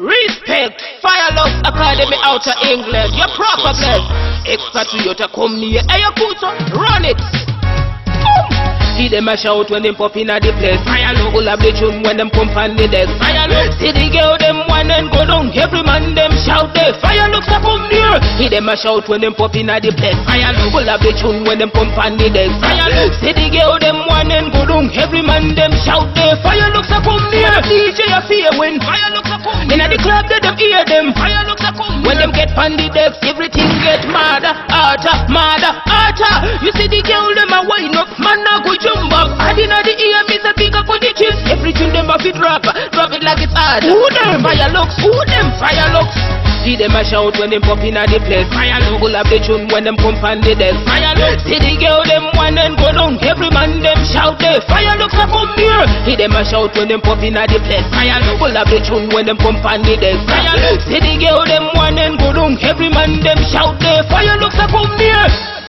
Respect, fire love academy out of England. You're proper blessed. Expatriate come near. Hey, run it. See them a shout when them pop in a the place. Fire look, full of the tune when them come on the desk. Fire look, see the girl them one and go down. Every man them shout there. Fire look, come near. See them a shout when them pop in a the place. Fire look, full of the tune when them come on the desk. Fire look, see the girl them one and go down. Every man them shout there. A fear when fire look, so come. In a the club they them hear them. Fire look, so come When them get on the decks, everything get madder, harder, madder, harder. You see the girl them a wind up, man a go jump up. I inna the ear, me say pick up on the chips. Everything them a fit drop, drop it like it's hard. Who them Firelox? Who them Firelox? See them a shout when them pop in inna the place. Fire look, full of the tune when them come on the desk. Fire look, see the girl them one and go down. Every man them shout there. Firelox a come here. See them a shout when them pop inna the place. Fire look, full of the tune when them come on the desk. Fire look, see the girl them one and go down. Every man them shout there. Firelox come here.